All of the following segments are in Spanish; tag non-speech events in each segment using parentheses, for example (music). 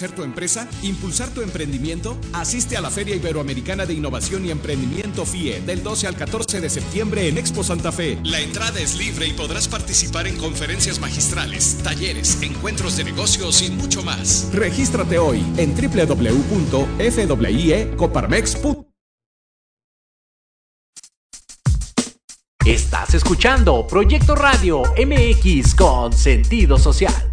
¿Quieres hacer crecer tu empresa? ¿Impulsar tu emprendimiento? Asiste a la Feria Iberoamericana de Innovación y Emprendimiento FIE del 12 al 14 de septiembre en Expo Santa Fe. La entrada es libre y podrás participar en conferencias magistrales, talleres, encuentros de negocios y mucho más. Regístrate hoy en www.fwiecoparmex.com. Estás escuchando Proyecto Radio MX con sentido social.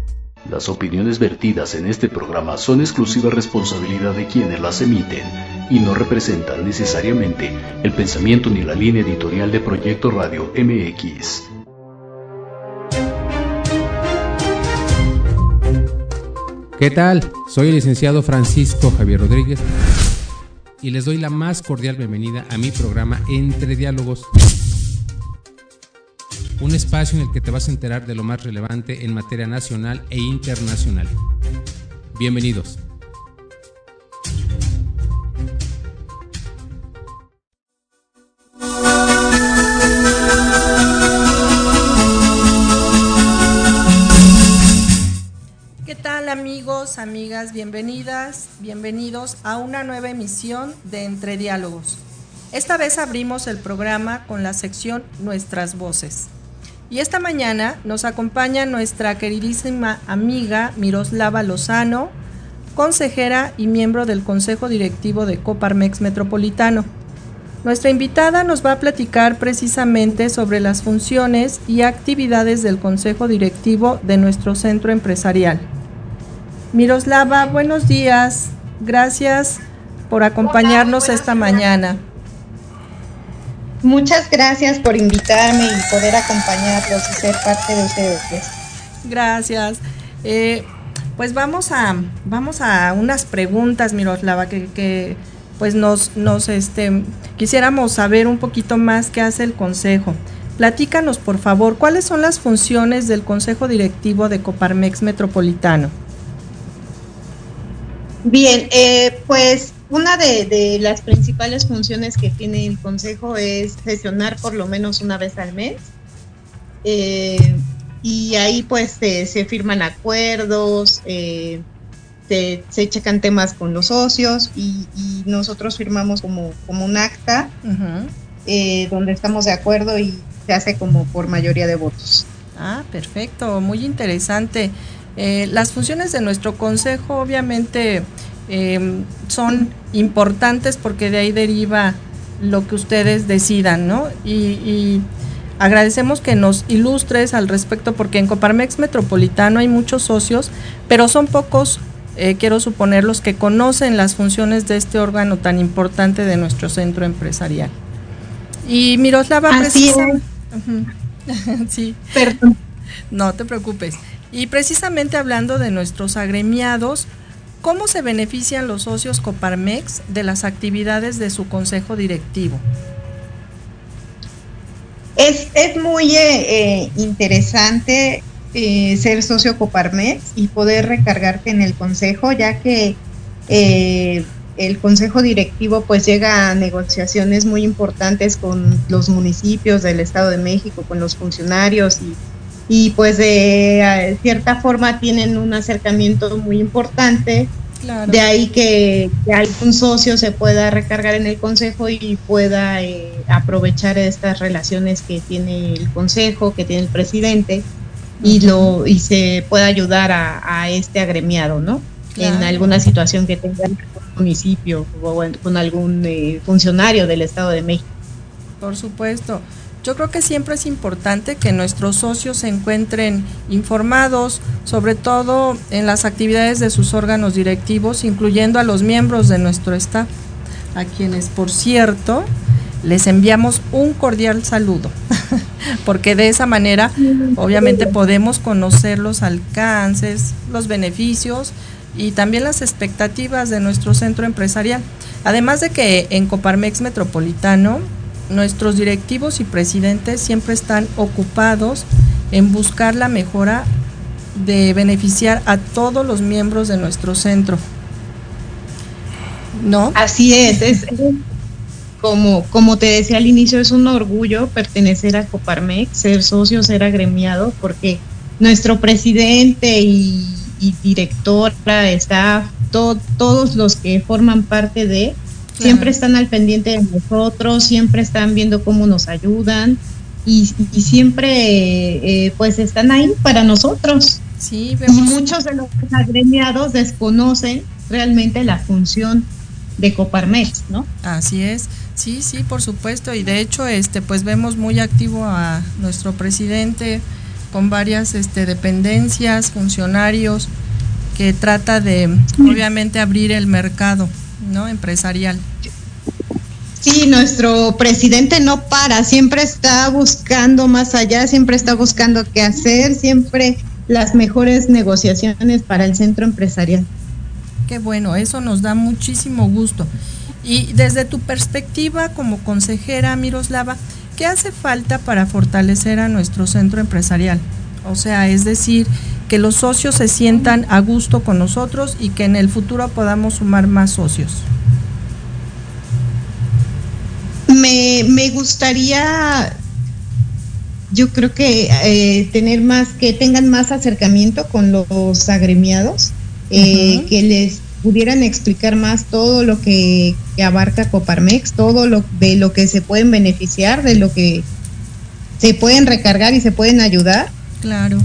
Las opiniones vertidas en este programa son exclusiva responsabilidad de quienes las emiten y no representan necesariamente el pensamiento ni la línea editorial de Proyecto Radio MX. ¿Qué tal? Soy el licenciado Francisco Javier Rodríguez y les doy la más cordial bienvenida a mi programa Entre Diálogos un espacio en el que te vas a enterar de lo más relevante en materia nacional e internacional. Bienvenidos. ¿Qué tal amigos, amigas? Bienvenidas, bienvenidos a una nueva emisión de Entre Diálogos. Esta vez abrimos el programa con la sección Nuestras Voces. Y esta mañana nos acompaña nuestra queridísima amiga Miroslava Lozano, consejera y miembro del Consejo Directivo de Coparmex Metropolitano. Nuestra invitada nos va a platicar precisamente sobre las funciones y actividades del Consejo Directivo de nuestro centro empresarial. Miroslava, buenos días. Gracias por acompañarnos esta mañana. Muchas gracias por invitarme y poder acompañarlos y ser parte de ustedes. Gracias. Eh, pues vamos a, vamos a unas preguntas, Miroslava, que, que pues nos, nos este, quisiéramos saber un poquito más qué hace el Consejo. Platícanos, por favor, cuáles son las funciones del Consejo Directivo de Coparmex Metropolitano. Bien, eh, pues una de, las principales funciones que tiene el Consejo es sesionar por lo menos una vez al mes. Eh, y ahí pues se firman acuerdos, eh, se, checan temas con los socios y, nosotros firmamos como, como un acta eh, donde estamos de acuerdo y se hace como por mayoría de votos. Ah, perfecto, muy interesante. Las funciones de nuestro consejo obviamente Em, son importantes porque de ahí deriva lo que ustedes decidan, ¿no? Y, agradecemos que nos ilustres al respecto porque en Coparmex Metropolitano hay muchos socios, pero son pocos, eh, quiero suponer, los que conocen las funciones de este órgano tan importante de nuestro centro empresarial. Y Miroslava, precisamente... (laughs) sí. Perdón. No te preocupes. Y precisamente hablando de nuestros agremiados, ¿Cómo se benefician los socios Coparmex de las actividades de su consejo directivo? Es, muy eh, eh, interesante eh, ser socio Coparmex y poder recargarte en el consejo, ya que el consejo directivo pues llega a negociaciones muy importantes con los municipios del Estado de México, con los funcionarios y y pues de cierta forma tienen un acercamiento muy importante. De ahí que, algún socio se pueda recargar en el consejo y pueda eh, aprovechar estas relaciones que tiene el consejo, que tiene el presidente y lo y se pueda ayudar a, este agremiado, ¿no? En alguna situación que tenga el municipio o con algún eh, funcionario del Estado de México. Por supuesto. Yo creo que siempre es importante que nuestros socios se encuentren informados, sobre todo en las actividades de sus órganos directivos, incluyendo a los miembros de nuestro staff, a quienes, por cierto, les enviamos un cordial saludo, (laughs) porque de esa manera obviamente podemos conocer los alcances, los beneficios y también las expectativas de nuestro centro empresarial. Además de que en Coparmex Metropolitano nuestros directivos y presidentes siempre están ocupados en buscar la mejora de beneficiar a todos los miembros de nuestro centro. ¿No? Así es, es como, como te decía al inicio, es un orgullo pertenecer a Coparmex, ser socio, ser agremiado, porque nuestro presidente y, y directora, está todos los que forman parte de, siempre están al pendiente de nosotros, siempre están viendo cómo nos ayudan y, siempre eh, pues están ahí para nosotros. Sí, Y muchos de los agremiados desconocen realmente la función de Coparmex, ¿no? Así es. Sí, sí, por supuesto. Y de hecho, este, pues vemos muy activo a nuestro presidente con varias este, dependencias, funcionarios, que trata de, obviamente, abrir el mercado, ¿no? Empresarial. Sí, nuestro presidente no para, siempre está buscando más allá, siempre está buscando qué hacer, siempre las mejores negociaciones para el centro empresarial. Qué bueno, eso nos da muchísimo gusto. Y desde tu perspectiva como consejera, Miroslava, ¿qué hace falta para fortalecer a nuestro centro empresarial? O sea, es decir, que los socios se sientan a gusto con nosotros y que en el futuro podamos sumar más socios. Me, me gustaría yo creo que eh, tener más, que tengan más acercamiento con los agremiados, eh, que les pudieran explicar más todo lo que, abarca Coparmex, todo lo de lo que se pueden beneficiar, de lo que se pueden recargar y se pueden ayudar. Claro.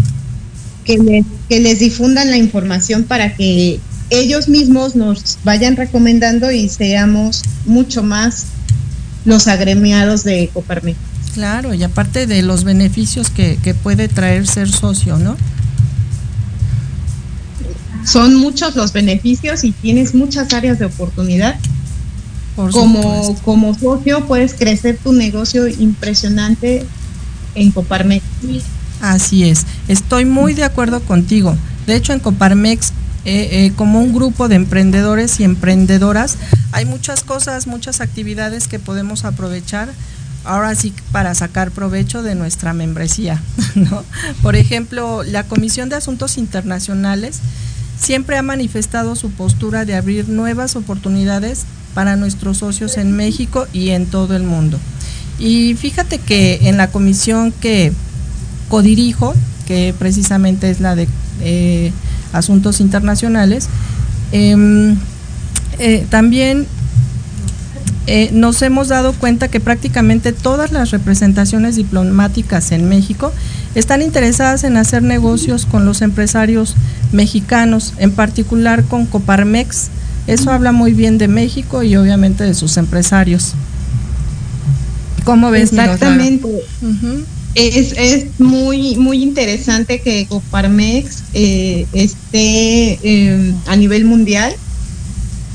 Que les, que les difundan la información para que ellos mismos nos vayan recomendando y seamos mucho más los agremiados de Coparmex. Claro, y aparte de los beneficios que, puede traer ser socio, ¿no? Son muchos los beneficios y tienes muchas áreas de oportunidad. como, como socio puedes crecer tu negocio impresionante en Coparmex. Así es, estoy muy de acuerdo contigo. De hecho, en Coparmex, eh, eh, como un grupo de emprendedores y emprendedoras, hay muchas cosas, muchas actividades que podemos aprovechar ahora sí para sacar provecho de nuestra membresía. (laughs) ¿no? Por ejemplo, la Comisión de Asuntos Internacionales siempre ha manifestado su postura de abrir nuevas oportunidades para nuestros socios en México y en todo el mundo. Y fíjate que en la comisión que codirijo, que precisamente es la de eh, Asuntos Internacionales, em, eh, también eh, nos hemos dado cuenta que prácticamente todas las representaciones diplomáticas en México están interesadas en hacer negocios con los empresarios mexicanos, en particular con Coparmex. Eso habla muy bien de México y obviamente de sus empresarios. ¿Cómo ves? Exactamente. Es, es, muy, muy interesante que Coparmex eh, esté eh, a nivel mundial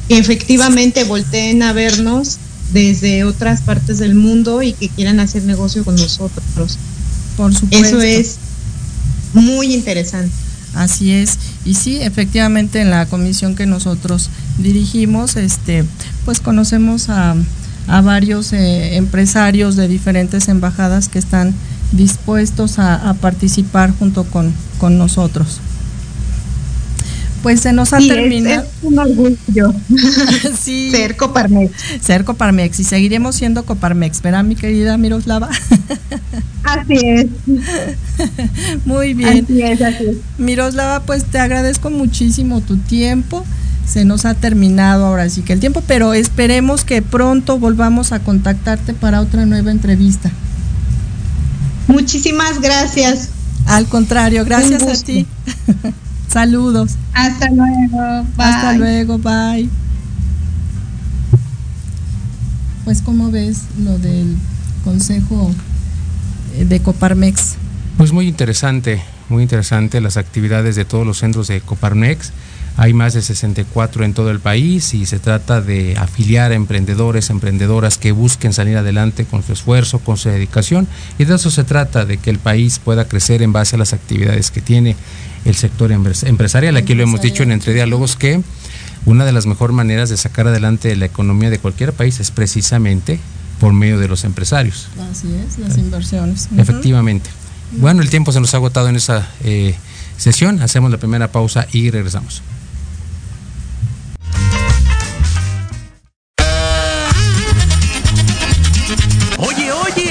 efectivamente volteen a vernos desde otras partes del mundo y que quieran hacer negocio con nosotros. Por supuesto. Eso es muy interesante. Así es. Y sí, efectivamente en la comisión que nosotros dirigimos, este, pues conocemos a, varios eh, empresarios de diferentes embajadas que están dispuestos a, participar junto con, con nosotros. Pues se nos ha terminado. Es, un orgullo. (laughs) sí. Ser Coparmex. Ser Coparmex y seguiremos siendo Coparmex, ¿verdad, mi querida Miroslava? (laughs) así es. Muy bien. Así es, así es. Miroslava, pues te agradezco muchísimo tu tiempo. Se nos ha terminado ahora sí que el tiempo, pero esperemos que pronto volvamos a contactarte para otra nueva entrevista. Muchísimas gracias. Al contrario, gracias a ti. (laughs) Saludos. Hasta luego. Bye. Hasta luego. Bye. Pues, ¿cómo ves lo del Consejo eh, de Coparmex? Pues muy interesante, muy interesante las actividades de todos los centros de Coparmex. Hay más de 64 en todo el país y se trata de afiliar a emprendedores, emprendedoras que busquen salir adelante con su esfuerzo, con su dedicación. Y de eso se trata, de que el país pueda crecer en base a las actividades que tiene el sector empresarial. Aquí lo hemos dicho en Entre Diálogos que una de las mejores maneras de sacar adelante la economía de cualquier país es precisamente por medio de los empresarios. Así es, las inversiones. Efectivamente. Bueno, el tiempo se nos ha agotado en esa eh, sesión. Hacemos la primera pausa y regresamos.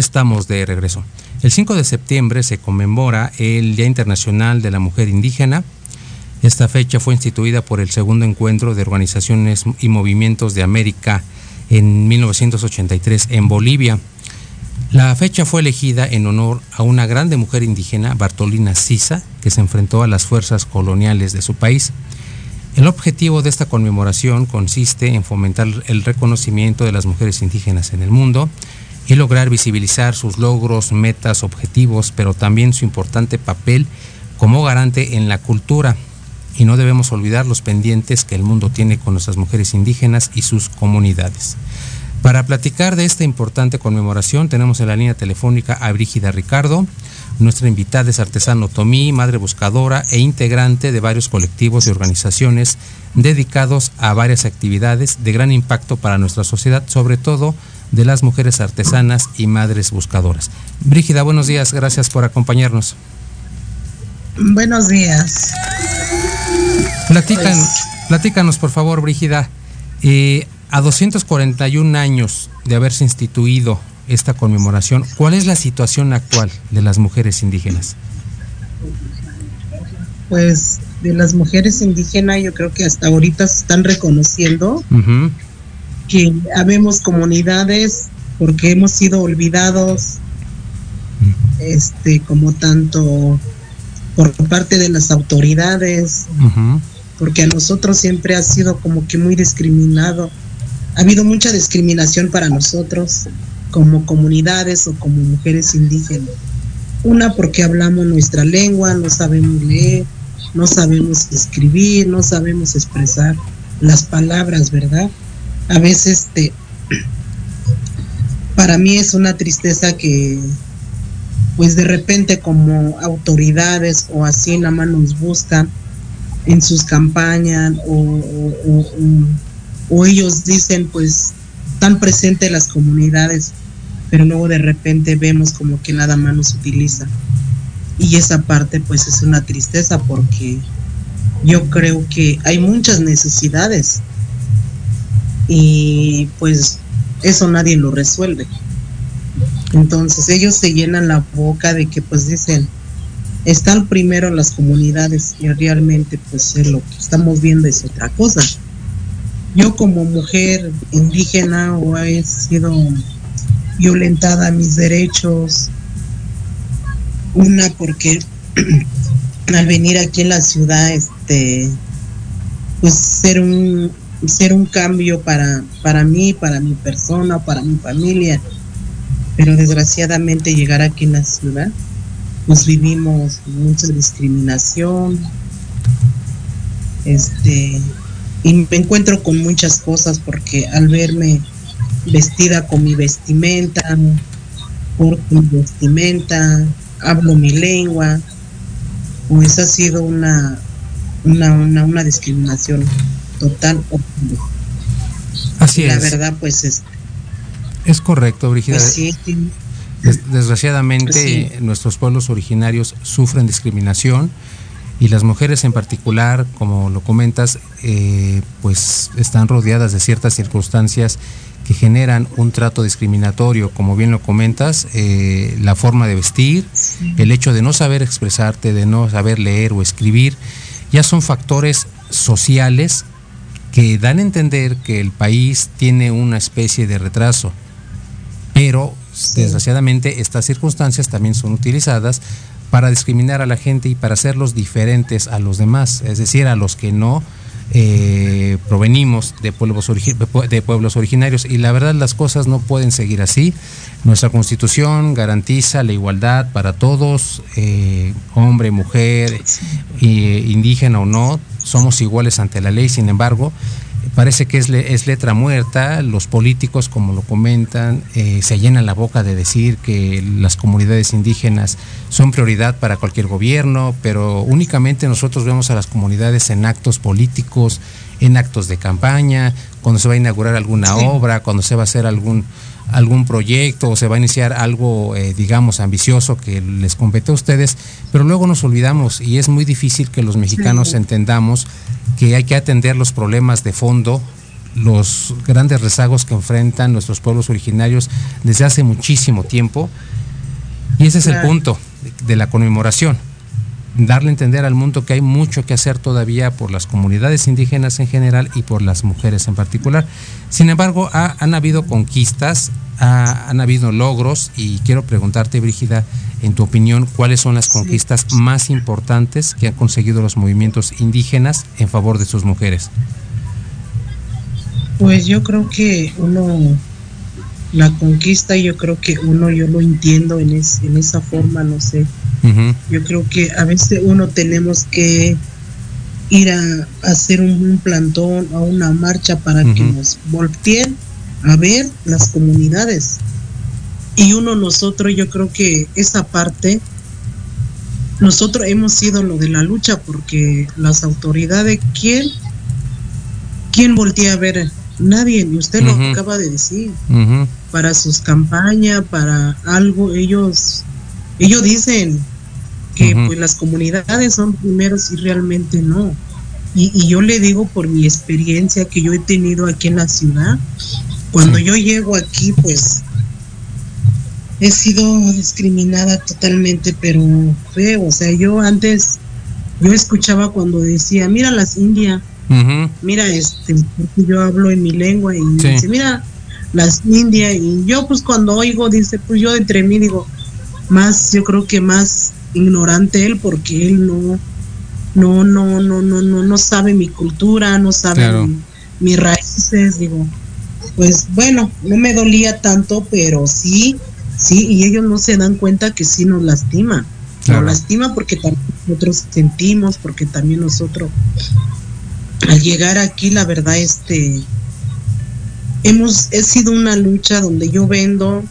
Estamos de regreso. El 5 de septiembre se conmemora el Día Internacional de la Mujer Indígena. Esta fecha fue instituida por el segundo encuentro de organizaciones y movimientos de América en 1983 en Bolivia. La fecha fue elegida en honor a una grande mujer indígena, Bartolina Sisa, que se enfrentó a las fuerzas coloniales de su país. El objetivo de esta conmemoración consiste en fomentar el reconocimiento de las mujeres indígenas en el mundo, y lograr visibilizar sus logros, metas, objetivos, pero también su importante papel como garante en la cultura. Y no debemos olvidar los pendientes que el mundo tiene con nuestras mujeres indígenas y sus comunidades. Para platicar de esta importante conmemoración tenemos en la línea telefónica a Brígida Ricardo. Nuestra invitada es artesano Tomí, madre buscadora e integrante de varios colectivos y organizaciones dedicados a varias actividades de gran impacto para nuestra sociedad, sobre todo de las mujeres artesanas y madres buscadoras. Brígida, buenos días, gracias por acompañarnos. Buenos días. Platican, pues... Platícanos, por favor, Brígida, eh, a 241 años de haberse instituido esta conmemoración, ¿cuál es la situación actual de las mujeres indígenas? Pues de las mujeres indígenas yo creo que hasta ahorita se están reconociendo. Uh -huh que habemos comunidades porque hemos sido olvidados este como tanto por parte de las autoridades uh -huh. porque a nosotros siempre ha sido como que muy discriminado. Ha habido mucha discriminación para nosotros como comunidades o como mujeres indígenas. Una porque hablamos nuestra lengua, no sabemos leer, no sabemos escribir, no sabemos expresar las palabras, ¿verdad? A veces este, para mí es una tristeza que pues de repente como autoridades o así nada más nos buscan en sus campañas o, o, ellos dicen pues están presentes las comunidades pero luego de repente vemos como que nada más nos utiliza. Y esa parte pues es una tristeza porque yo creo que hay muchas necesidades y pues eso nadie lo resuelve. Entonces ellos se llenan la boca de que pues dicen, están primero las comunidades y realmente pues lo que estamos viendo es otra cosa. Yo como mujer indígena o he sido violentada mis derechos, una porque (clears throat) al venir aquí en la ciudad, este, pues ser un, ser un cambio para, para mí, para mi persona, para mi familia. Pero desgraciadamente llegar aquí en la ciudad, pues vivimos mucha discriminación. Este, y me encuentro con muchas cosas porque al verme vestida con mi vestimenta, por mi vestimenta, hablo mi lengua, pues ha sido una, una, una, una discriminación total. Así la es. La verdad, pues es. Es correcto, Brigida. Pues sí, Desgraciadamente, pues sí. nuestros pueblos originarios sufren discriminación y las mujeres en particular, como lo comentas, eh, pues están rodeadas de ciertas circunstancias que generan un trato discriminatorio, como bien lo comentas, eh, la forma de vestir, sí. el hecho de no saber expresarte, de no saber leer o escribir, ya son factores sociales que dan a entender que el país tiene una especie de retraso, pero sí. desgraciadamente estas circunstancias también son utilizadas para discriminar a la gente y para hacerlos diferentes a los demás, es decir, a los que no eh, provenimos de pueblos, de pueblos originarios y la verdad las cosas no pueden seguir así. Nuestra constitución garantiza la igualdad para todos, eh, hombre, mujer, eh, indígena o no, somos iguales ante la ley, sin embargo, parece que es, es, letra muerta. Los políticos, como lo comentan, eh, se llenan la boca de decir que las comunidades indígenas son prioridad para cualquier gobierno, pero únicamente nosotros vemos a las comunidades en actos políticos, en actos de campaña, cuando se va a inaugurar alguna sí. obra, cuando se va a hacer algún algún proyecto o se va a iniciar algo, eh, digamos, ambicioso que les compete a ustedes, pero luego nos olvidamos y es muy difícil que los mexicanos entendamos que hay que atender los problemas de fondo, los grandes rezagos que enfrentan nuestros pueblos originarios desde hace muchísimo tiempo. Y ese es el punto de la conmemoración, darle a entender al mundo que hay mucho que hacer todavía por las comunidades indígenas en general y por las mujeres en particular. Sin embargo, ha, han habido conquistas, ha, han habido logros y quiero preguntarte, Brígida, en tu opinión, ¿cuáles son las conquistas sí. más importantes que han conseguido los movimientos indígenas en favor de sus mujeres? Pues yo creo que uno, la conquista, yo creo que uno, yo lo entiendo en, es, en esa forma, no sé. Uh -huh. Yo creo que a veces uno tenemos que ir a, a hacer un, un, plantón, a una marcha para uh -huh. que nos volteen a ver las comunidades y uno nosotros yo creo que esa parte nosotros hemos sido lo de la lucha porque las autoridades quién quién voltea a ver nadie y usted uh -huh. lo acaba de decir. Para sus campañas para algo ellos ellos dicen que uh -huh. pues las comunidades son primeros y realmente no y, y, yo le digo por mi experiencia que yo he tenido aquí en la ciudad cuando yo llego aquí pues he sido discriminada totalmente, pero feo. O sea, yo antes, yo escuchaba cuando decía, mira las indias, uh -huh. mira, este, porque yo hablo en mi lengua y sí. dice, mira las indias. Y yo, pues, cuando oigo, dice, pues yo entre mí digo, más, yo creo que más ignorante él, porque él no, no, no, no, no, no, no sabe mi cultura, no sabe mis raíces, digo, pues bueno, no me dolía tanto, pero sí, sí, y ellos no se dan cuenta que sí nos lastima. Nos lastima porque también nosotros sentimos, porque también nosotros al llegar aquí, la verdad, este, hemos, he sido una lucha donde yo vendo,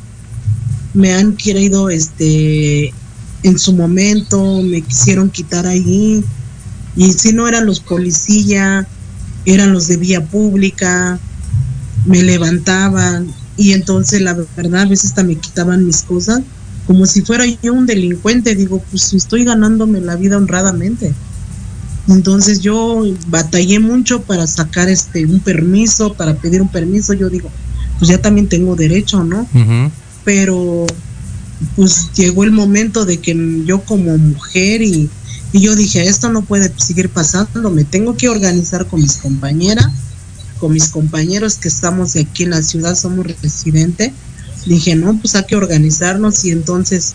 me han querido, este, en su momento, me quisieron quitar ahí, y si no eran los policías, eran los de vía pública, me levantaban, y entonces la verdad a veces hasta me quitaban mis cosas, como si fuera yo un delincuente, digo, pues estoy ganándome la vida honradamente. Entonces yo batallé mucho para sacar este un permiso, para pedir un permiso. Yo digo, pues ya también tengo derecho, ¿no? Pero pues llegó el momento de que yo como mujer y, y yo dije, esto no puede seguir pasando, me tengo que organizar con mis compañeras, con mis compañeros que estamos aquí en la ciudad, somos residentes. Dije, no, pues hay que organizarnos y entonces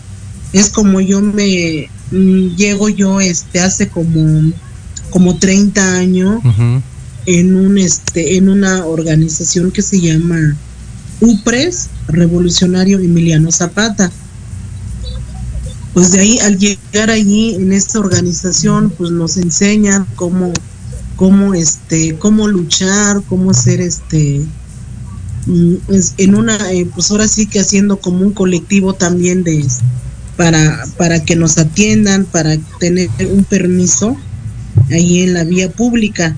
es como yo me mm, llego yo este hace como como 30 años en un este en una organización que se llama UPRES Revolucionario Emiliano Zapata. Pues de ahí al llegar allí en esta organización pues nos enseñan cómo cómo este cómo luchar, cómo ser este mm, en una eh, pues ahora sí que haciendo como un colectivo también de para para que nos atiendan, para tener un permiso ahí en la vía pública.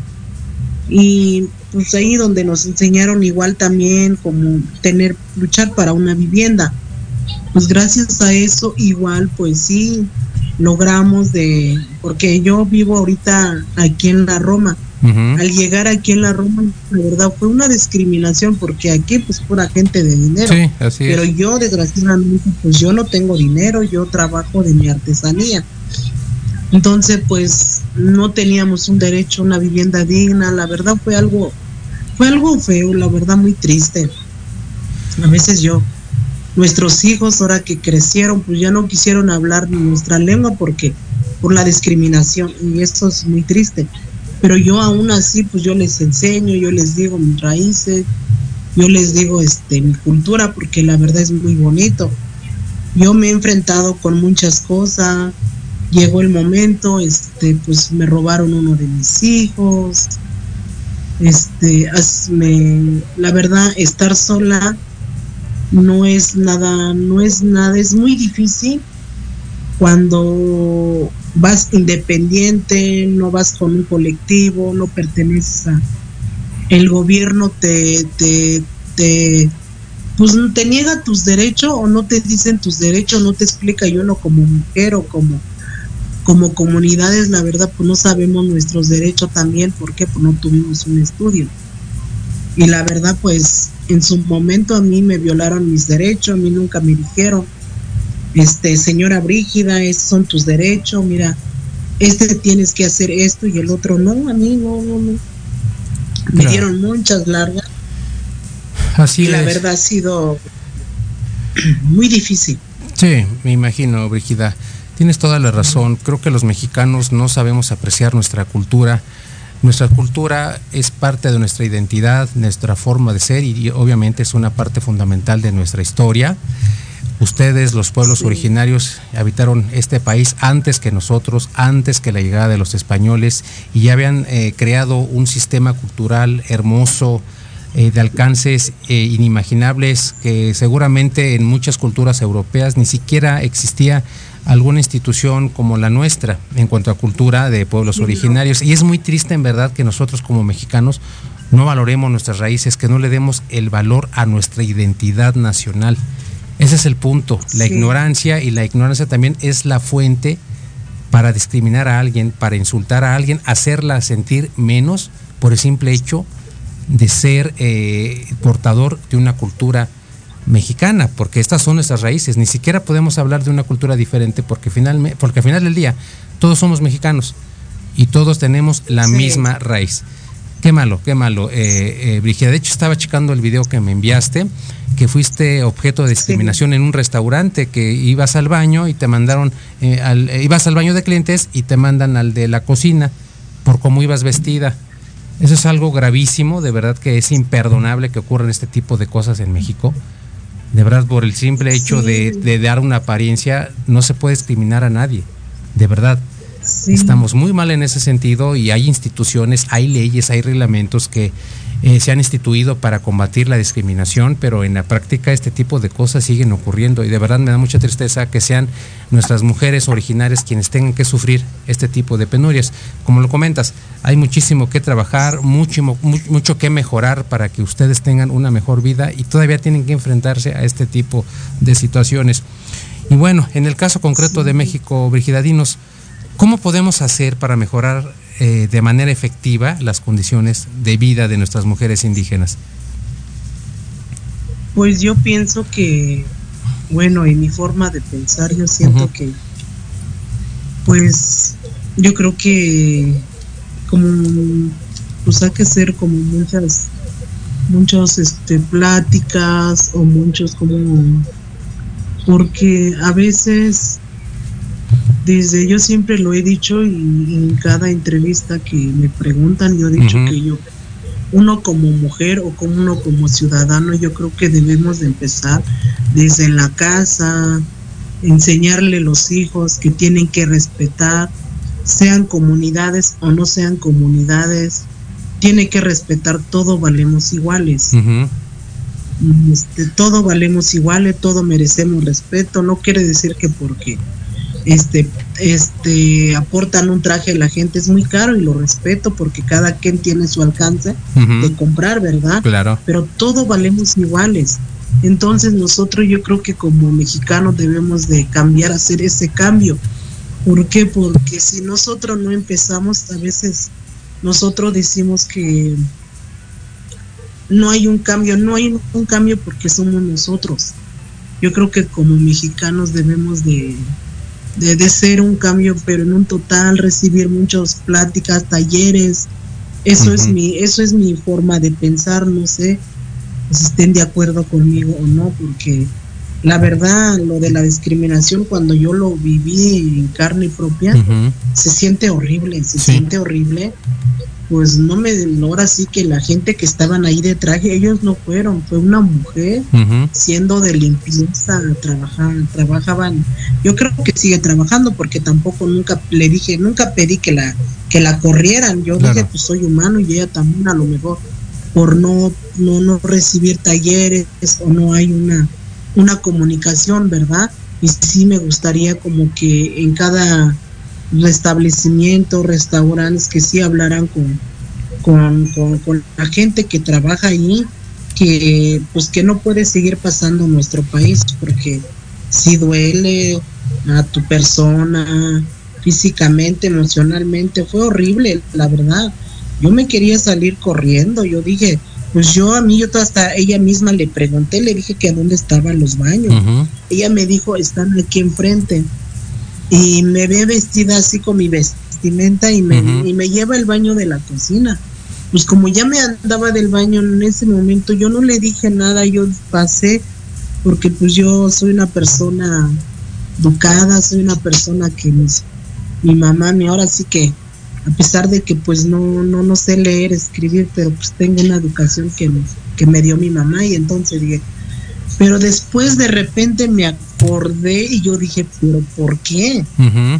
Y pues ahí donde nos enseñaron igual también como tener, luchar para una vivienda. Pues gracias a eso igual pues sí logramos de, porque yo vivo ahorita aquí en la Roma. Al llegar aquí en la Roma, la verdad fue una discriminación porque aquí pues pura gente de dinero. pero yo desgraciadamente pues yo no tengo dinero, yo trabajo de mi artesanía. Entonces, pues no teníamos un derecho a una vivienda digna. La verdad fue algo, fue algo feo, la verdad muy triste. A veces yo, nuestros hijos ahora que crecieron, pues ya no quisieron hablar nuestra lengua porque por la discriminación y esto es muy triste. Pero yo aún así, pues yo les enseño, yo les digo mis raíces, yo les digo este mi cultura porque la verdad es muy bonito. Yo me he enfrentado con muchas cosas, llegó el momento, este, pues me robaron uno de mis hijos, este, me, la verdad, estar sola no es nada, no es nada, es muy difícil cuando vas independiente, no vas con un colectivo, no perteneces a el gobierno te, te, te pues te niega tus derechos o no te dicen tus derechos, no te explica yo no como mujer o como como comunidades, la verdad, pues no sabemos nuestros derechos también, porque pues no tuvimos un estudio. Y la verdad, pues en su momento a mí me violaron mis derechos, a mí nunca me dijeron, este, señora Brígida, estos son tus derechos, mira, este tienes que hacer esto y el otro no, amigo, no, no. Me dieron muchas largas. Así y la verdad ha sido (clears throat) muy difícil. Sí, me imagino, Brígida. Tienes toda la razón. Creo que los mexicanos no sabemos apreciar nuestra cultura. Nuestra cultura es parte de nuestra identidad, nuestra forma de ser y obviamente es una parte fundamental de nuestra historia. Ustedes, los pueblos originarios, habitaron este país antes que nosotros, antes que la llegada de los españoles y ya habían eh, creado un sistema cultural hermoso, eh, de alcances eh, inimaginables que seguramente en muchas culturas europeas ni siquiera existía alguna institución como la nuestra en cuanto a cultura de pueblos originarios. Y es muy triste en verdad que nosotros como mexicanos no valoremos nuestras raíces, que no le demos el valor a nuestra identidad nacional. Ese es el punto. La ignorancia y la ignorancia también es la fuente para discriminar a alguien, para insultar a alguien, hacerla sentir menos por el simple hecho de ser eh, portador de una cultura mexicana, porque estas son nuestras raíces. Ni siquiera podemos hablar de una cultura diferente porque, final, porque al final del día todos somos mexicanos y todos tenemos la misma raíz. Qué malo, qué malo. Eh, eh, Brigida, de hecho estaba checando el video que me enviaste, que fuiste objeto de discriminación en un restaurante, que ibas al baño y te mandaron, eh, al, eh, ibas al baño de clientes y te mandan al de la cocina por cómo ibas vestida. Eso es algo gravísimo, de verdad que es imperdonable que ocurran este tipo de cosas en México. De verdad, por el simple hecho de, de dar una apariencia, no se puede discriminar a nadie. De verdad. Sí. Estamos muy mal en ese sentido y hay instituciones, hay leyes, hay reglamentos que eh, se han instituido para combatir la discriminación, pero en la práctica este tipo de cosas siguen ocurriendo y de verdad me da mucha tristeza que sean nuestras mujeres originarias quienes tengan que sufrir este tipo de penurias. Como lo comentas, hay muchísimo que trabajar, mucho, mu- mucho que mejorar para que ustedes tengan una mejor vida y todavía tienen que enfrentarse a este tipo de situaciones. Y bueno, en el caso concreto de México, Brigida, dinos, ¿cómo podemos hacer para mejorar eh, de manera efectiva las condiciones de vida de nuestras mujeres indígenas? Pues yo pienso que, bueno, en mi forma de pensar, yo siento que, pues, yo creo que, como, pues hay que hacer como muchas, muchas, este, pláticas o muchos como, porque a veces, desde yo siempre lo he dicho y, en cada entrevista que me preguntan, yo he dicho que yo uno como mujer o como uno como ciudadano, yo creo que debemos de empezar desde la casa, enseñarle a los hijos que tienen que respetar, sean comunidades o no sean comunidades, tiene que respetar, todo valemos iguales. Ujú. Este, todo valemos iguales, todo merecemos respeto, no quiere decir que porque este este aportan un traje a la gente es muy caro y lo respeto porque cada quien tiene su alcance de comprar, ¿verdad? Claro. Pero todos valemos iguales. Entonces nosotros yo creo que como mexicanos debemos de cambiar, hacer ese cambio. ¿Por qué? Porque si nosotros no empezamos, a veces nosotros decimos que no hay un cambio, no hay un cambio porque somos nosotros. Yo creo que como mexicanos debemos de, de, de ser un cambio, pero en un total, recibir muchas pláticas, talleres. Eso es mi, eso es mi forma de pensar, no sé si estén de acuerdo conmigo o no, porque la verdad, lo de la discriminación, cuando yo lo viví en carne propia, se siente horrible, se Sí. siente horrible. Pues no me, ahora sí que la gente que estaban ahí de traje, ellos no fueron, fue una mujer siendo de limpieza, trabajar, trabajaban, yo creo que sigue trabajando porque tampoco nunca le dije, nunca pedí que la, que la corrieran, yo Claro. dije pues soy humano y ella también a lo mejor por no, no, no recibir talleres o no hay una, una comunicación, ¿verdad? Y sí me gustaría como que en cada restablecimiento, restaurantes, que sí hablaran con, con, con, con la gente que trabaja ahí, que pues que no puede seguir pasando en nuestro país, porque si duele a tu persona físicamente, emocionalmente, fue horrible, la verdad. Yo me quería salir corriendo, yo dije, pues yo a mí, yo hasta ella misma le pregunté, le dije que a dónde estaban los baños. Ella me dijo, están aquí enfrente. Y me ve vestida así con mi vestimenta y me, y me lleva al baño de la cocina. Pues como ya me andaba del baño en ese momento, yo no le dije nada, yo pasé, porque pues yo soy una persona educada, soy una persona que mis- mi mamá, mi ahora sí que, a pesar de que pues no, no, no sé leer, escribir, pero pues tengo una educación que, me- que me dio mi mamá y entonces dije, pero después de repente me acordé y yo dije, pero ¿por qué?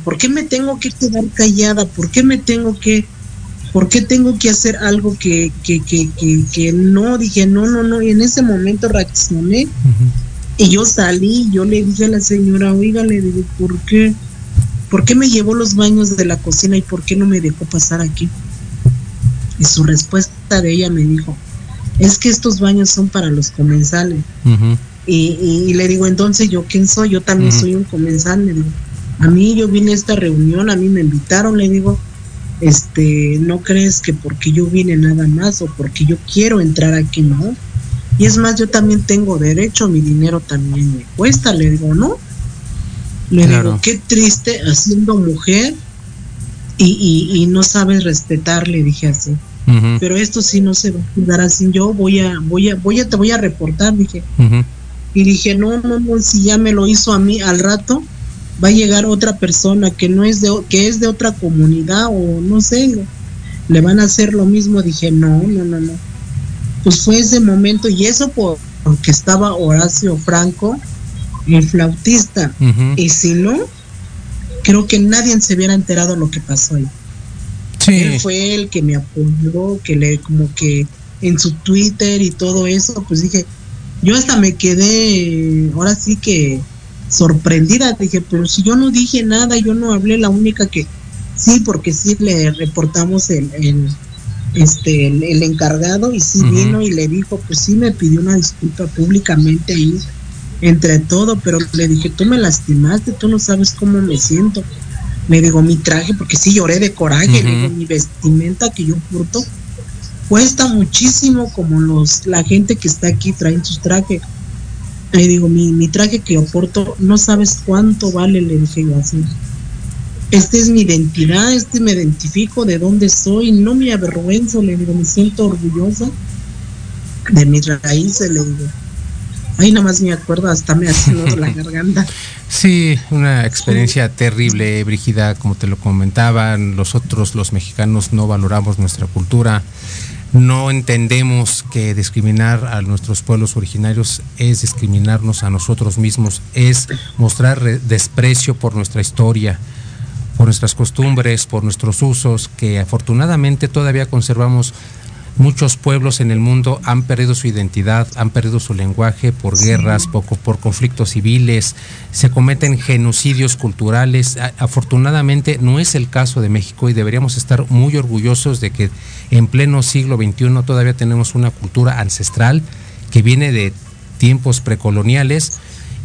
¿Por qué me tengo que quedar callada? ¿Por qué me tengo que, por qué tengo que hacer algo que, que, que, que, que no? Dije, no, no, no. Y en ese momento reaccioné y yo salí, yo le dije a la señora, oiga, le digo, ¿por qué? ¿Por qué me llevó los baños de la cocina y por qué no me dejó pasar aquí? Y su respuesta de ella me dijo, es que estos baños son para los comensales. Ujú. Y, y- y le digo, entonces, ¿yo quién soy? Yo también soy un comensal. Le digo, a mí yo vine a esta reunión, a mí me invitaron, le digo, este, no crees que porque yo vine nada más o porque yo quiero entrar aquí, no. Y es más, yo también tengo derecho, mi dinero también me cuesta, le digo, ¿no? Le Claro. digo, qué triste haciendo mujer y, y, y no sabes respetar, le dije así. pero esto sí no se va a quedar así. Yo voy a, voy a, voy a, te voy a reportar, dije. Y dije, no, no, no, si ya me lo hizo a mí al rato, va a llegar otra persona que no es de, que es de otra comunidad o no sé, le van a hacer lo mismo. Dije, no, no, no, no. Pues fue ese momento y eso porque estaba Horacio Franco, el flautista. Y si no, creo que nadie se hubiera enterado lo que pasó ahí. Él fue el que me apoyó, que le como que en su Twitter y todo eso, pues dije, yo hasta me quedé, ahora sí que sorprendida, dije, pero si yo no dije nada, yo no hablé, la única que sí, porque sí le reportamos el, el este el, encargado y sí vino y le dijo, pues sí me pidió una disculpa públicamente ahí entre todo, pero le dije, tú me lastimaste, tú no sabes cómo me siento. Me digo, mi traje, porque sí lloré de coraje, mi vestimenta que yo porto cuesta muchísimo como los la gente que está aquí traen sus trajes. Le digo, mi, mi traje que yo porto, no sabes cuánto vale, le dije yo así. Esta es mi identidad, este me identifico de dónde soy, no me avergüenzo, le digo, me siento orgullosa de mis raíces, le digo Ahí nada más me acuerdo, hasta me hace la (laughs) garganta. Sí, una experiencia terrible, Brígida, como te lo comentaban, nosotros los mexicanos no valoramos nuestra cultura, no entendemos que discriminar a nuestros pueblos originarios es discriminarnos a nosotros mismos, es mostrar desprecio por nuestra historia, por nuestras costumbres, por nuestros usos, que afortunadamente todavía conservamos Muchos pueblos en el mundo han perdido su identidad, han perdido su lenguaje por guerras, por, por, conflictos civiles, se cometen genocidios culturales. Afortunadamente no es el caso de México y deberíamos estar muy orgullosos de que en pleno siglo XXI todavía tenemos una cultura ancestral que viene de tiempos precoloniales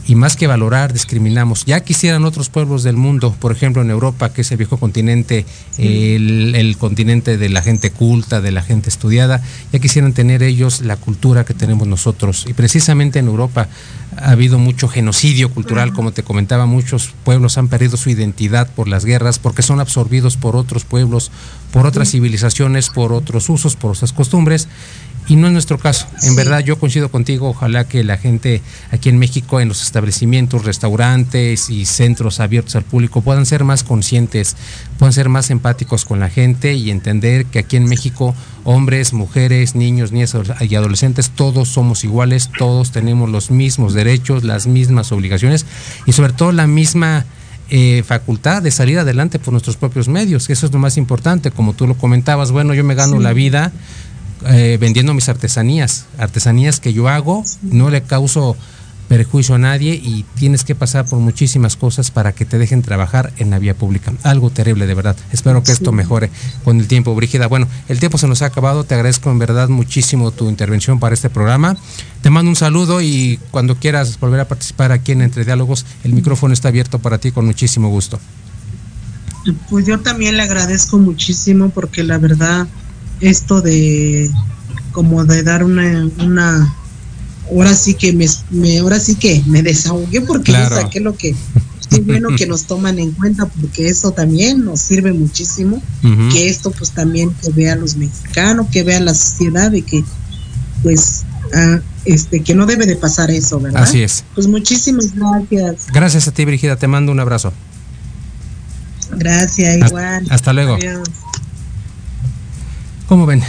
y más que valorar, discriminamos. Ya quisieran otros pueblos del mundo, por ejemplo en Europa, que es el viejo continente, el, continente de la gente culta, de la gente estudiada, ya quisieran tener ellos la cultura que tenemos nosotros. Y precisamente en Europa ha habido mucho genocidio cultural, como te comentaba, muchos pueblos han perdido su identidad por las guerras, porque son absorbidos por otros pueblos, por otras civilizaciones, por otros usos, por otras costumbres y no es nuestro caso. En verdad yo coincido contigo, ojalá que la gente aquí en México, en los establecimientos, restaurantes y centros abiertos al público puedan ser más conscientes, puedan ser más empáticos con la gente y entender que aquí en México hombres, mujeres, niños, niñas y adolescentes, todos somos iguales, todos tenemos los mismos derechos, las mismas obligaciones y sobre todo la misma... Eh, facultad de salir adelante por nuestros propios medios, que eso es lo más importante, como tú lo comentabas, bueno, yo me gano la vida eh, vendiendo mis artesanías, artesanías que yo hago, no le causo perjuicio a nadie y tienes que pasar por muchísimas cosas para que te dejen trabajar en la vía pública. Algo terrible, de verdad. Espero que esto mejore con el tiempo, Brígida. Bueno, el tiempo se nos ha acabado. Te agradezco en verdad muchísimo tu intervención para este programa. Te mando un saludo y cuando quieras volver a participar aquí en Entre Diálogos, el micrófono está abierto para ti con muchísimo gusto. Pues yo también le agradezco muchísimo porque la verdad esto de como de dar una, una ahora sí que me, ahora sí que me desahogué porque yo saqué lo que es bueno que nos toman en cuenta porque eso también nos sirve muchísimo que esto pues también que vea los mexicanos que vea la sociedad y que pues ah, este que no debe de pasar eso verdad así es. Pues muchísimas gracias. Gracias a ti Brigida te mando un abrazo. Gracias igual. hasta luego como ven,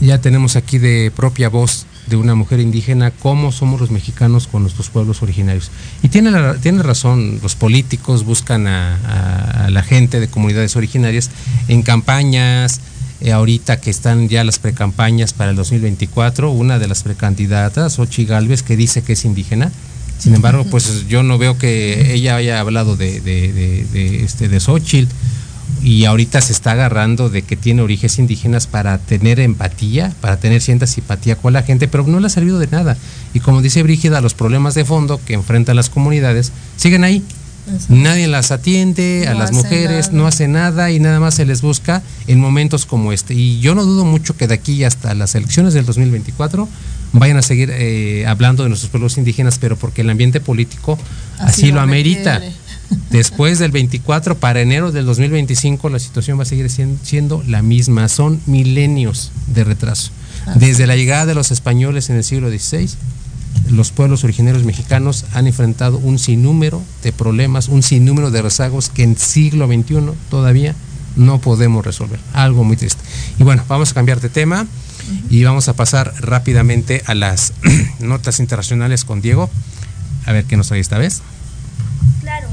ya tenemos aquí de propia voz de una mujer indígena cómo somos los mexicanos con nuestros pueblos originarios. Y tiene, tiene razón, los políticos buscan a, la gente de comunidades originarias en campañas, eh, ahorita que están ya las precampañas para el 2024, una de las precandidatas, Ochi Galvez, que dice que es indígena. Sin embargo, pues yo no veo que ella haya hablado de, este, de Xochitl y ahorita se está agarrando de que tiene orígenes indígenas para tener empatía, para tener cierta simpatía con la gente, pero no le ha servido de nada. Y como dice Brígida, los problemas de fondo que enfrentan las comunidades siguen ahí. Nadie las atiende, a las mujeres no hace nada y nada más se les busca en momentos como este. Y yo no dudo mucho que de aquí hasta las elecciones del 2024 vayan a seguir eh, hablando de nuestros pueblos indígenas, pero porque el ambiente político así, lo amerita Después del 24 para enero del 2025 la situación va a seguir siendo la misma. Son milenios de retraso. Desde la llegada de los españoles en el siglo XVI, los pueblos originarios mexicanos han enfrentado un sinnúmero de problemas, un sinnúmero de rezagos que en siglo XXI todavía no podemos resolver. Algo muy triste. Y bueno, vamos a cambiar de tema y vamos a pasar rápidamente a las (clears throat) notas internacionales con Diego. A ver qué nos trae esta vez. Claro.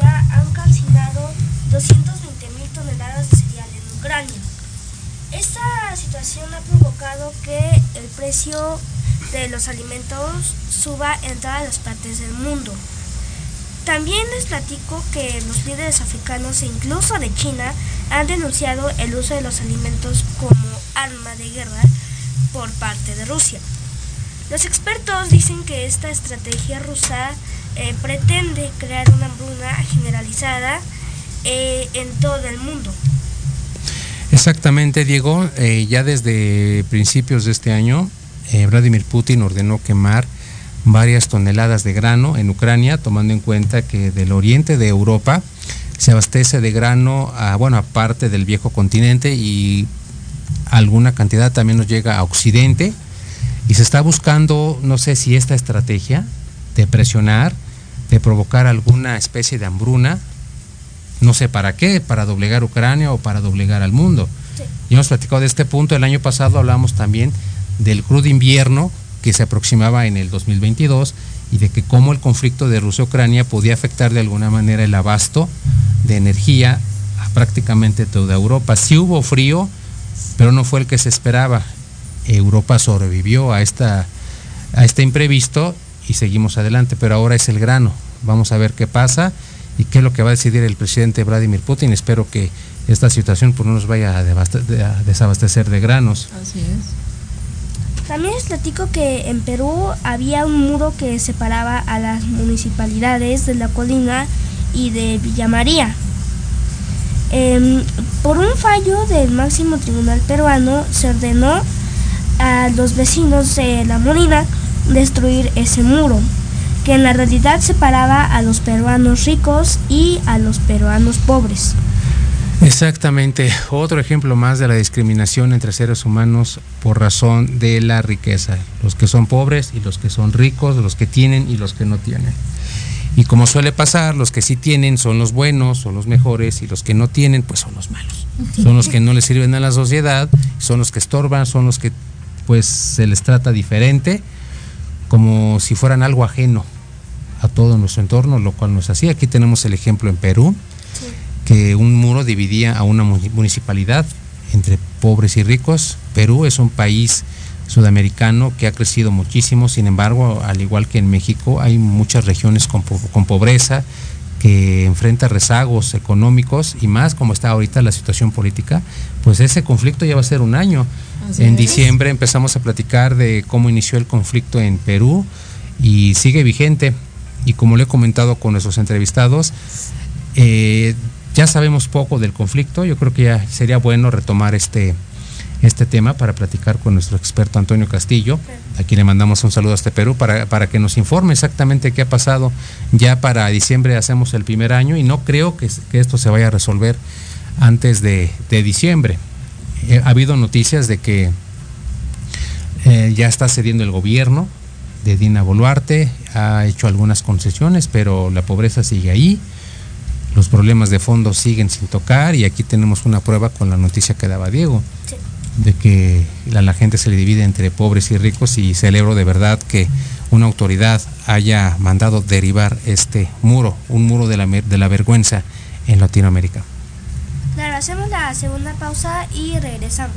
Rusia han calcinado 220 mil toneladas de cereal en Ucrania. Esta situación ha provocado que el precio de los alimentos suba en todas las partes del mundo. También les platico que los líderes africanos e incluso de China han denunciado el uso de los alimentos como arma de guerra por parte de Rusia. Los expertos dicen que esta estrategia rusa eh, pretende crear una hambruna generalizada eh, en todo el mundo. Exactamente, Diego. Eh, ya desde principios de este año, Vladimir Putin ordenó quemar varias toneladas de grano en Ucrania, tomando en cuenta que del oriente de Europa se abastece de grano a, bueno, aparte del viejo continente y alguna cantidad también nos llega a Occidente y se está buscando, no sé si esta estrategia de presionar, de provocar alguna especie de hambruna, no sé para qué, para doblegar Ucrania o para doblegar al mundo. Y hemos platicado de este punto, el año pasado hablamos también del crudo invierno que se aproximaba en el 2022 y de que cómo el conflicto de Rusia-Ucrania podía afectar de alguna manera el abasto de energía a prácticamente toda Europa. Sí hubo frío, pero no fue el que se esperaba. Europa sobrevivió a, esta, a este imprevisto y seguimos adelante, pero ahora es el grano. Vamos a ver qué pasa y qué es lo que va a decidir el presidente Vladimir Putin. Espero que esta situación pues, no nos vaya a, desabastecer de granos. Así es. También les platico que en Perú había un muro que separaba a las municipalidades de La Colina y de Villa María. Em, por un fallo del máximo tribunal peruano se ordenó a los vecinos de La Molina destruir ese muro, que en la realidad separaba a los peruanos ricos y a los peruanos pobres. Exactamente, otro ejemplo más de la discriminación entre seres humanos por razón de la riqueza, los que son pobres y los que son ricos, los que tienen y los que no tienen. Y como suele pasar, los que sí tienen son los buenos, son los mejores, y los que no tienen, pues son los malos. Son los que no les sirven a la sociedad, son los que estorban, son los que pues se les trata diferente, como si fueran algo ajeno a todo nuestro entorno, lo cual no es así. Aquí tenemos el ejemplo en Perú, que un muro dividía a una municipalidad entre pobres y ricos. Perú es un país sudamericano que ha crecido muchísimo, sin embargo, al igual que en México, hay muchas regiones con, pobreza que enfrenta rezagos económicos y más como está ahorita la situación política, pues ese conflicto ya va a ser un año. en diciembre empezamos a platicar de cómo inició el conflicto en Perú y sigue vigente. Y como le he comentado con nuestros entrevistados, eh, ya sabemos poco del conflicto, yo creo que ya sería bueno retomar este, este tema para platicar con nuestro experto Antonio Castillo. Aquí le mandamos un saludo a este Perú para, para, que nos informe exactamente qué ha pasado. Ya para diciembre hacemos el primer año y no creo que, esto se vaya a resolver antes de, diciembre. Eh, ha habido noticias de que eh, ya está cediendo el gobierno de Dina Boluarte, ha hecho algunas concesiones, pero la pobreza sigue ahí los problemas de fondo siguen sin tocar y aquí tenemos una prueba con la noticia que daba Diego, de que a la gente se le divide entre pobres y ricos y celebro de verdad que una autoridad haya mandado derivar este muro, un muro de la, de la vergüenza en Latinoamérica. Claro, hacemos la segunda pausa y regresamos.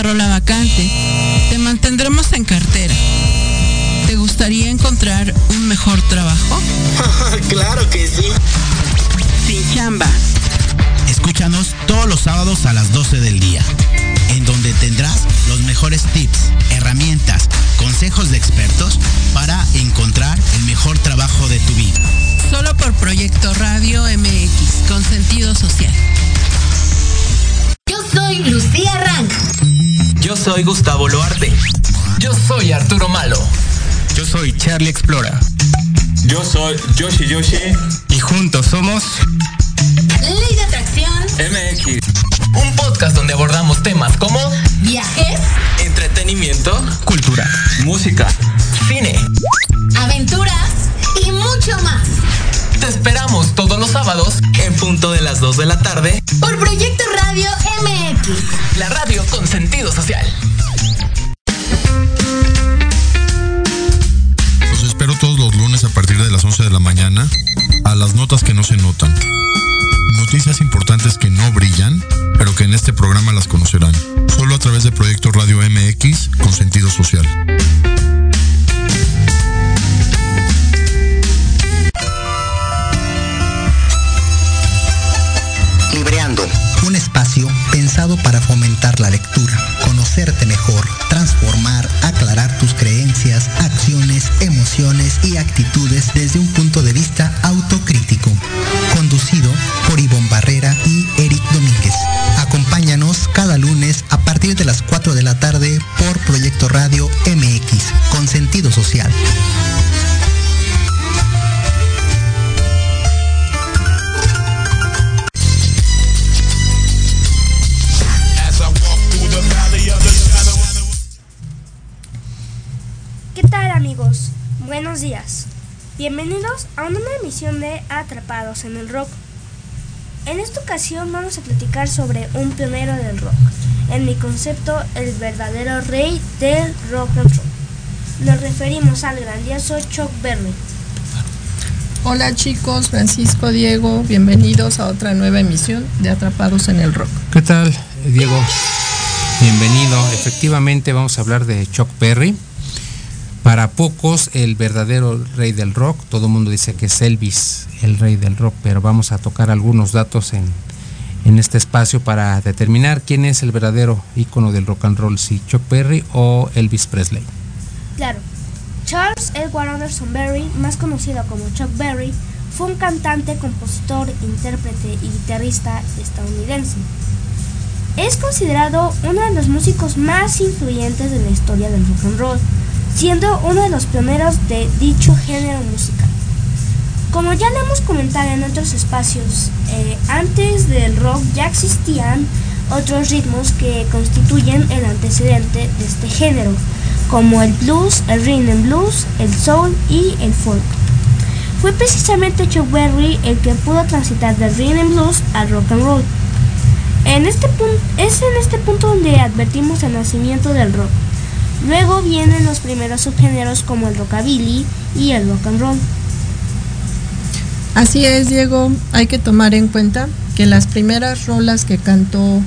Cerró la vacante. Te mantendremos en cartera. ¿Te gustaría encontrar un mejor trabajo? (laughs) claro que sí. Sin chamba. Escúchanos todos los sábados a las 12 del día, en donde tendrás los mejores tips, herramientas, consejos de expertos para encontrar el mejor trabajo de tu vida. Solo por Proyecto Radio MX, con sentido social. Yo soy Lucía Rank. Yo soy Gustavo Loarte. Yo soy Arturo Malo. Yo soy Charlie Explora. Yo soy Yoshi Yoshi. Y juntos somos Ley de Atracción MX. Un podcast donde abordamos temas como viajes, entretenimiento, cultura, música, cine, aventuras y mucho más. Esperamos todos los sábados en punto de las 2 de la tarde por Proyecto Radio MX. La radio con sentido social. Los espero todos los lunes a partir de las 11 de la mañana a las notas que no se notan. Noticias importantes que no brillan, pero que en este programa las conocerán. Solo a través de Proyecto Radio MX con sentido social. Un espacio pensado para fomentar la lectura, conocerte mejor, transformar, aclarar tus creencias, acciones, emociones y actitudes desde un punto de vista autocrítico. En el Rock. En esta ocasión vamos a platicar sobre un pionero del rock. En mi concepto, el verdadero rey del rock and roll. Nos referimos al grandioso Chuck Berry. Hola chicos, Francisco, Diego, bienvenidos a otra nueva emisión de Atrapados en el Rock. ¿Qué tal, Diego? Bienvenido. Efectivamente vamos a hablar de Chuck Berry. Para pocos, el verdadero rey del rock, todo el mundo dice que es Elvis, el rey del rock, pero vamos a tocar algunos datos en, en este espacio para determinar quién es el verdadero ícono del rock and roll, si Chuck Berry o Elvis Presley. Claro, Charles Edward Anderson Berry, más conocido como Chuck Berry, fue un cantante, compositor, intérprete y guitarrista estadounidense. Es considerado uno de los músicos más influyentes de la historia del rock and roll siendo uno de los pioneros de dicho género musical. Como ya le hemos comentado en otros espacios, eh, antes del rock ya existían otros ritmos que constituyen el antecedente de este género, como el blues, el rhythm and blues, el soul y el folk. Fue precisamente Chuck Berry el que pudo transitar del rhythm and blues al rock and roll. Este es en este punto donde advertimos el nacimiento del rock. Luego vienen los primeros subgéneros como el rockabilly y el rock and roll. Así es, Diego. Hay que tomar en cuenta que las primeras rolas que cantó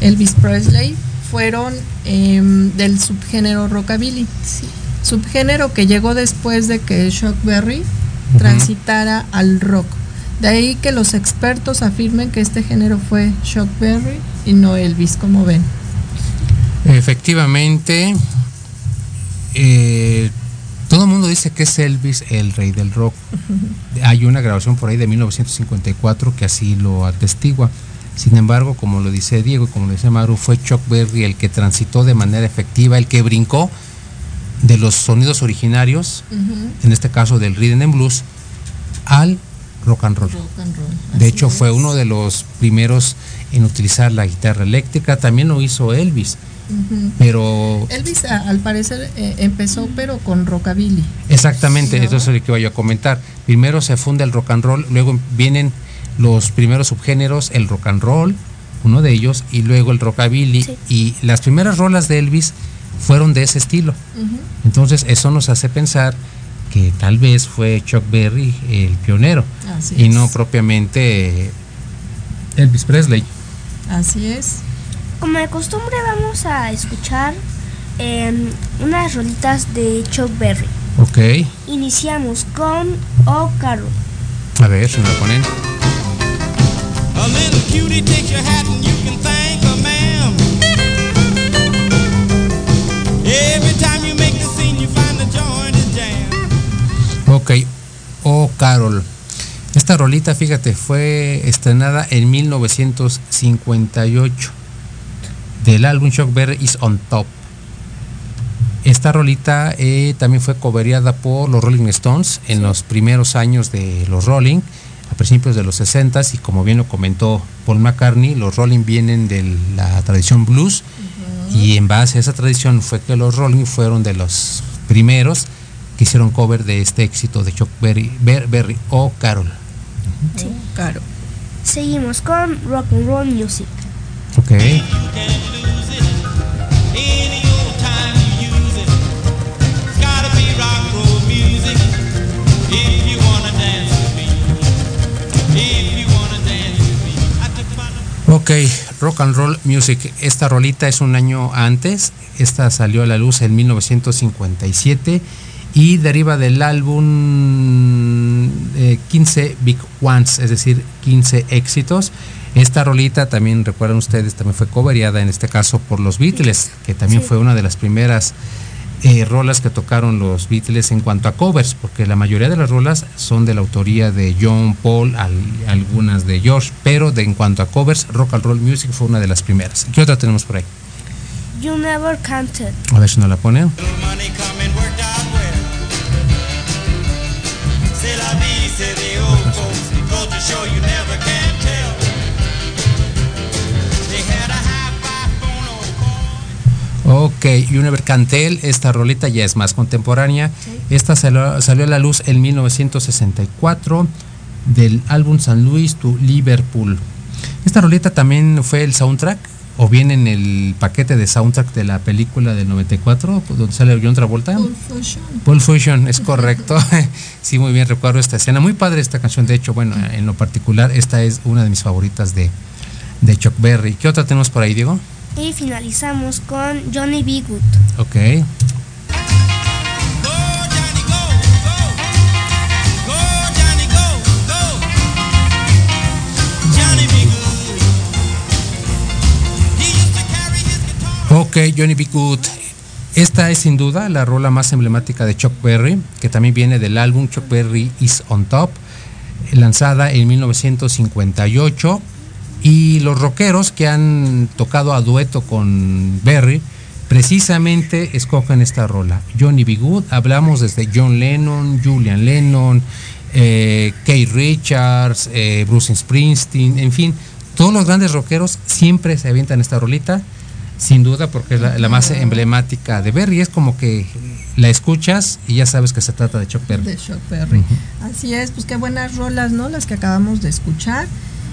Elvis Presley fueron eh, del subgénero rockabilly. Sí. Subgénero que llegó después de que Chuck Berry uh -huh. transitara al rock. De ahí que los expertos afirmen que este género fue Chuck Berry y no Elvis, como ven. Efectivamente, eh, todo el mundo dice que es Elvis el rey del rock. Hay una grabación por ahí de 1954 que así lo atestigua. Sin embargo, como lo dice Diego y como lo dice Maru, fue Chuck Berry el que transitó de manera efectiva, el que brincó de los sonidos originarios, uh -huh. en este caso del rhythm and blues, al rock and roll. Rock and roll. De hecho, es. fue uno de los primeros en utilizar la guitarra eléctrica. También lo hizo Elvis. Uh -huh. Pero. Elvis, al parecer, eh, empezó, pero con rockabilly. Exactamente, ¿no? eso es lo que iba a comentar. Primero se funda el rock and roll, luego vienen los primeros subgéneros, el rock and roll, uno de ellos, y luego el rockabilly. Sí. Y las primeras rolas de Elvis fueron de ese estilo. Uh -huh. Entonces, eso nos hace pensar que tal vez fue Chuck Berry el pionero Así y es. no propiamente Elvis Presley. Así es. Como de costumbre vamos a escuchar eh, unas rolitas de Chuck Berry. Ok. Iniciamos con Oh Carol. A ver, si me lo ponen. A little cutie takes your hat and you can thank her, ma'am. Every time you make the scene, you find the joint is jam. Ok. Oh, Carol. Esta rolita, fíjate, fue estrenada en 1958 del álbum Shock Berry is on Top. Esta rolita eh, también fue coveriada por los Rolling Stones en los primeros años de los Rolling, a principios de los 60 y como bien lo comentó Paul McCartney, los Rolling vienen de la tradición blues y en base a esa tradición fue que los Rolling fueron de los primeros que hicieron cover de este éxito de Chuck Berry, Ber- Berry o Carol. Sí. Caro. Seguimos con Rock and Roll Music. Ok. Ok, Rock and Roll Music. Esta rolita es un año antes. Esta salió a la luz en 1957 y deriva del álbum eh, 15 Big Ones, es decir, 15 éxitos. Esta rolita también, recuerdan ustedes, también fue coveriada en este caso por los Beatles, que también Sí. fue una de las primeras eh, rolas que tocaron los Beatles en cuanto a covers, porque la mayoría de las rolas son de la autoría de John, Paul, al- algunas de George, pero de, en cuanto a covers, Rock and Roll Music fue una de las primeras. ¿Qué otra tenemos por ahí? You Never Counted. A ver si nos la pone. money come and worked out well. C'est la vie, say the Ok, Univer Cantel, esta rolita ya es más contemporánea. Esta salió, salió a la luz en 1964 del álbum San Luis to Liverpool. Esta rolita también fue el soundtrack o bien en el paquete de soundtrack de la película del 94 donde sale John Travolta. Pulp Fusion, es correcto. (laughs) sí, muy bien, recuerdo esta escena. Muy padre esta canción, de hecho, bueno, en lo particular, esta es una de mis favoritas de, de Chuck Berry. ¿Qué otra tenemos por ahí, Diego? Y finalizamos con Johnny B. Good. Ok. Ok, Johnny B. Good. Esta es sin duda la rola más emblemática de Chuck Berry, que también viene del álbum Chuck Berry is on Top, lanzada en 1958. Y los rockeros que han tocado a dueto con Berry, precisamente escogen esta rola. Johnny B. Good, hablamos desde John Lennon, Julian Lennon, eh, Kate Richards, eh, Bruce Springsteen, en fin, todos los grandes rockeros siempre se avientan esta rolita, sin duda, porque es la, la más emblemática de Berry. Es como que la escuchas y ya sabes que se trata de Chuck Berry. De Chuck Berry. Así es, pues qué buenas rolas, ¿no? Las que acabamos de escuchar.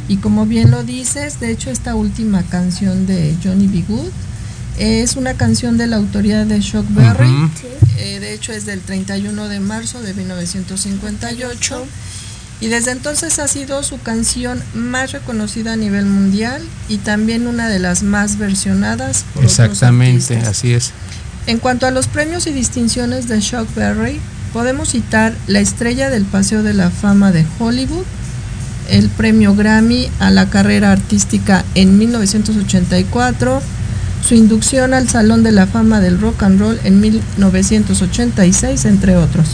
Y como bien lo dices, de hecho esta última canción de Johnny B. Good es una canción de la autoría de Chuck Berry. Eh, de hecho es del 31 de marzo de 1958. Y desde entonces ha sido su canción más reconocida a nivel mundial y también una de las más versionadas. por Exactamente, así es. En cuanto a los premios y distinciones de Chuck Berry, podemos citar la estrella del Paseo de la Fama de Hollywood, el premio Grammy a la carrera artística en 1984, su inducción al Salón de la Fama del Rock and Roll en 1986, entre otros.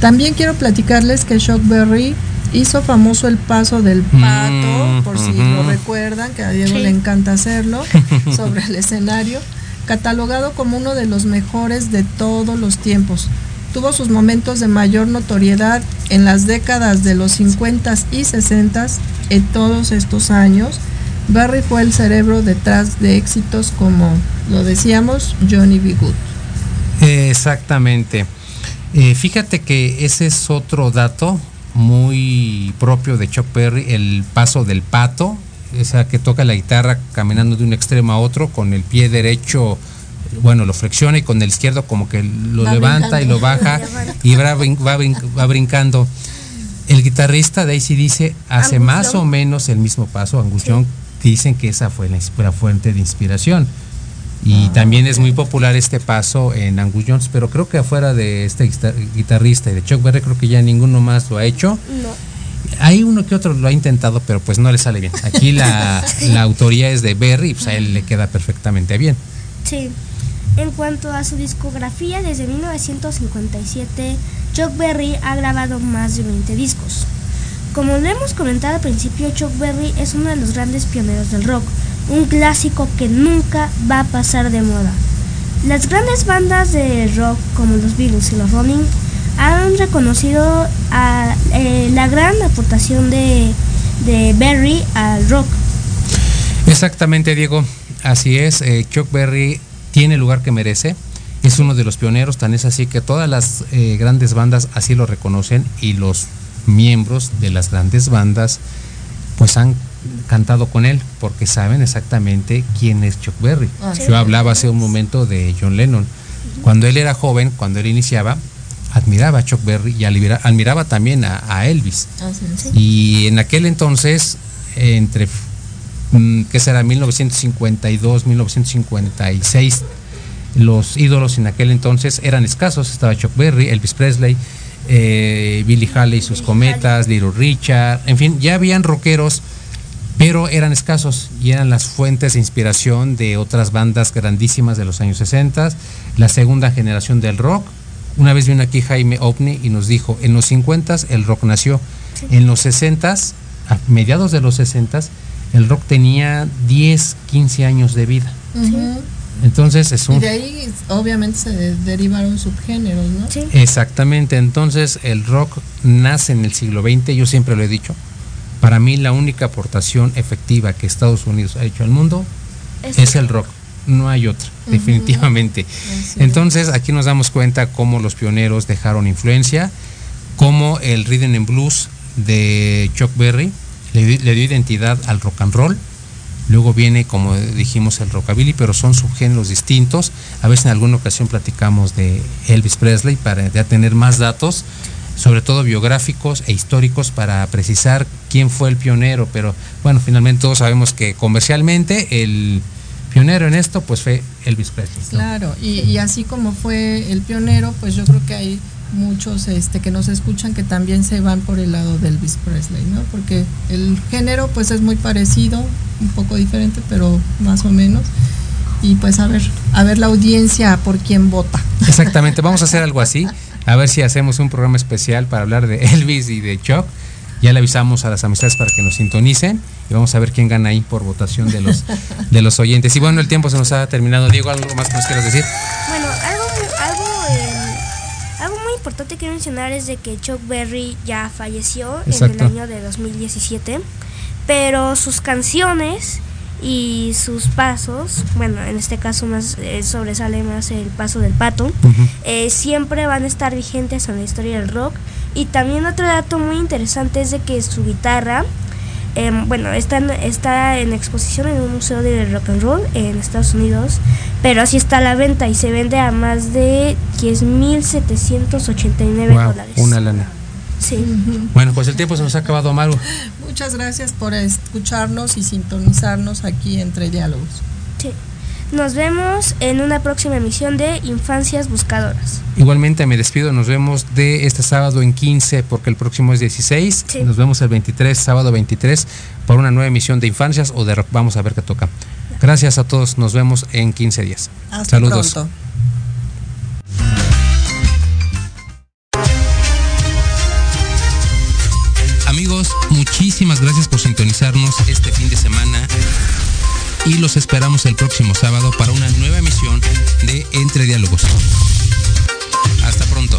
También quiero platicarles que Chuck Berry hizo famoso el paso del pato, Mm, por si lo recuerdan, que a Diego Sí. le encanta hacerlo, (laughs) sobre el escenario, catalogado como uno de los mejores de todos los tiempos. Tuvo sus momentos de mayor notoriedad en las décadas de los 50 y 60 en todos estos años. Barry fue el cerebro detrás de éxitos como, lo decíamos, Johnny B. Good. Exactamente. Eh, fíjate que ese es otro dato muy propio de Chuck Berry, el paso del pato, o sea, que toca la guitarra caminando de un extremo a otro con el pie derecho, bueno, lo flexiona y con el izquierdo como que lo Va levanta y lo baja (laughs) y va, va va brincando. El guitarrista de AC dice hace más o menos el mismo paso. Angus Young dicen que esa fue la, fuente de inspiración. Y también es muy popular este paso en Angus Jones, pero creo que afuera de este guitar- guitarrista y de Chuck Berry, creo que ya ninguno más lo ha hecho. No. Hay uno que otro lo ha intentado, pero pues no le sale bien. Aquí la, (laughs) la autoría es de Berry pues a él le queda perfectamente bien. Sí. En cuanto a su discografía, desde 1957, Chuck Berry ha grabado más de 20 discos. Como lo hemos comentado al principio, Chuck Berry es uno de los grandes pioneros del rock, un clásico que nunca va a pasar de moda. Las grandes bandas de rock como los Beatles y los Rolling han reconocido eh, la gran aportación de, de Berry al rock. Exactamente, Diego. Así es. eh, Chuck Berry tiene el lugar que merece. Es uno de los pioneros, tan es así que todas las eh, grandes bandas así lo reconocen y los miembros de las grandes bandas pues han cantado con él porque saben exactamente quién es Chuck Berry. Ah, sí. Yo hablaba hace un momento de John Lennon. Cuando él era joven, cuando él iniciaba, admiraba a Chuck Berry y admira- admiraba también a, a Elvis. Y en aquel entonces, entre, mm, ¿qué será? 1952, 1956, los ídolos en aquel entonces eran escasos. Estaba Chuck Berry, Elvis Presley, eh, Billy Haley y sus cometas, Little Richard, en fin, ya habían rockeros, pero eran escasos y eran las fuentes de inspiración de otras bandas grandísimas de los años 60, la segunda generación del rock. Una vez vino aquí Jaime Opni y nos dijo, en los 50 el rock nació, en los 60 a mediados de los 60 el rock tenía 10, 15 años de vida. Entonces es Y un de ahí obviamente se de- derivaron subgéneros, ¿no? Exactamente, entonces el rock nace en el siglo XX, yo siempre lo he dicho. Para mí la única aportación efectiva que Estados Unidos ha hecho al mundo Es- es el rock, no hay otra, definitivamente. Entonces aquí nos damos cuenta cómo los pioneros dejaron influencia, cómo el rhythm and blues de Chuck Berry le, le dio identidad al rock and roll. Luego viene, como dijimos, el rockabilly, pero son subgéneros distintos. A veces en alguna ocasión platicamos de Elvis Presley para ya tener más datos, sobre todo biográficos e históricos para precisar quién fue el pionero. Pero bueno, finalmente todos sabemos que comercialmente el pionero en esto pues fue Elvis Presley. Claro, y, y así como fue el pionero, pues yo creo que hay muchos este, que nos escuchan que también se van por el lado de Elvis Presley, ¿no? Porque el género pues es muy parecido, un poco diferente, pero más o menos. Y pues a ver, a ver la audiencia por quién vota. Exactamente, vamos a hacer algo así. (laughs) A ver si hacemos un programa especial para hablar de Elvis y de Chuck. Ya le avisamos a las amistades para que nos sintonicen y vamos a ver quién gana ahí por votación de los de los oyentes. Y bueno, el tiempo se nos ha terminado. Diego, ¿algo más que nos quieras decir? Bueno, importante que mencionar es de que Chuck Berry ya falleció Exacto. en el año de 2017, pero sus canciones y sus pasos, bueno, en este caso más eh, sobresale más el paso del pato, eh, siempre van a estar vigentes en la historia del rock. Y también otro dato muy interesante es de que su guitarra, em, bueno, está en, está en exposición en un museo de rock and roll en Estados Unidos, pero así está a la venta y se vende a más de 10.789 Wow, dólares. una lana. Sí. Bueno, pues el tiempo se nos ha acabado, Maru. Muchas gracias por escucharnos y sintonizarnos aquí entre diálogos. Sí. Nos vemos en una próxima emisión de Infancias Buscadoras. Igualmente me despido, nos vemos de este sábado en 15 porque el próximo es 16. Sí. Nos vemos el 23, sábado 23, por una nueva emisión de Infancias o de rock. Vamos a ver qué toca. Gracias a todos, nos vemos en 15 días. Hasta Saludos. pronto. Amigos, muchísimas gracias por sintonizarnos este fin de semana y los esperamos el próximo sábado para una nueva emisión de Entre Diálogos. Hasta pronto.